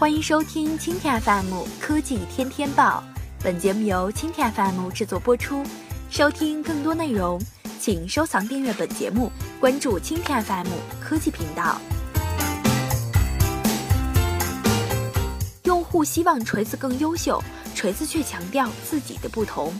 欢迎收听蜻蜓 FM 科技天天报，本节目由蜻蜓 FM 制作播出。收听更多内容，请收藏订阅本节目，关注蜻蜓 FM 科技频道。用户希望锤子更优秀，锤子却强调自己的不同。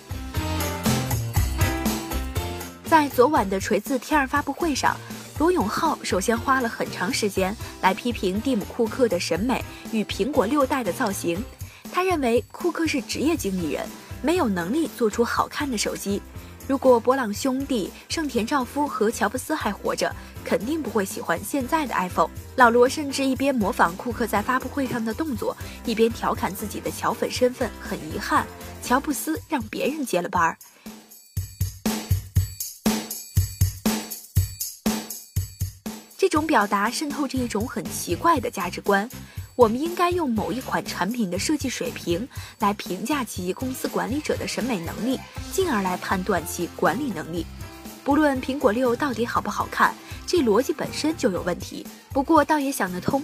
在昨晚的锤子 T2 发布会上，罗永浩首先花了很长时间来批评蒂姆·库克的审美与苹果六代的造型。他认为库克是职业经理人，没有能力做出好看的手机。如果博朗兄弟、盛田昭夫和乔布斯还活着，肯定不会喜欢现在的 iPhone。老罗甚至一边模仿库克在发布会上的动作，一边调侃自己的乔粉身份。很遗憾，乔布斯让别人接了班儿。这种表达渗透着一种很奇怪的价值观：我们应该用某一款产品的设计水平来评价其公司管理者的审美能力，进而来判断其管理能力。不论苹果六到底好不好看，这逻辑本身就有问题。不过倒也想得通。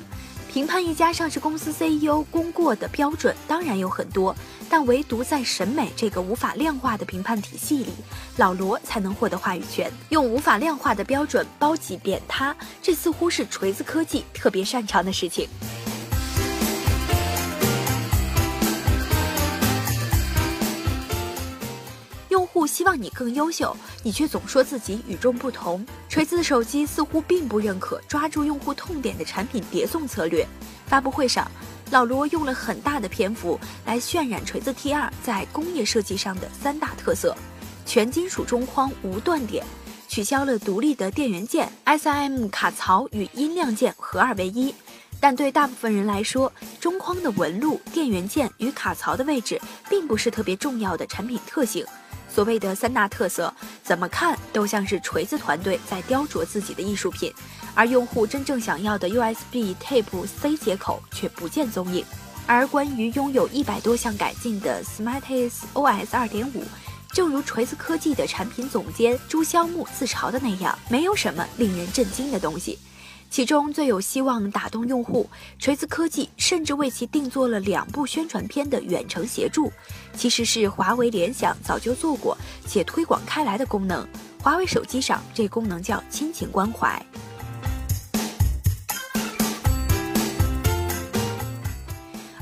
评判一家上市公司 CEO 功过的标准当然有很多，但唯独在审美这个无法量化的评判体系里，老罗才能获得话语权。用无法量化的标准褒挤贬他，这似乎是锤子科技特别擅长的事情。用户希望你更优秀，你却总说自己与众不同。锤子的手机似乎并不认可抓住用户痛点的产品叠送策略。发布会上，老罗用了很大的篇幅来渲染锤子 T2 在工业设计上的三大特色：全金属中框无断点，取消了独立的电源键，SIM 卡槽与音量键合二为一。但对大部分人来说，中框的纹路、电源键与卡槽的位置并不是特别重要的产品特性。所谓的三大特色，怎么看都像是锤子团队在雕琢自己的艺术品，而用户真正想要的 USB Type C 接口却不见踪影。而关于拥有一百多项改进的 Smartis OS 2.5，正如锤子科技的产品总监朱肖木自嘲的那样，没有什么令人震惊的东西。其中最有希望打动用户，锤子科技甚至为其定做了两部宣传片的远程协助，其实是华为、联想早就做过且推广开来的功能。华为手机上这功能叫亲情关怀。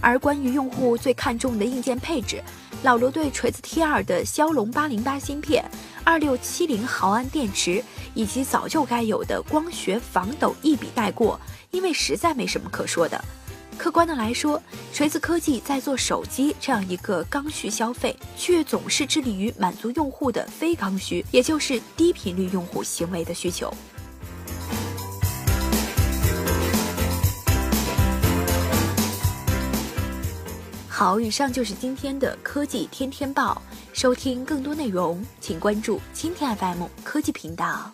而关于用户最看重的硬件配置，老罗对锤子 T2 的骁龙八零八芯片。二六七零毫安电池以及早就该有的光学防抖一笔带过，因为实在没什么可说的。客观的来说，锤子科技在做手机这样一个刚需消费，却总是致力于满足用户的非刚需，也就是低频率用户行为的需求。好，以上就是今天的科技天天报。收听更多内容，请关注今天 FM 科技频道。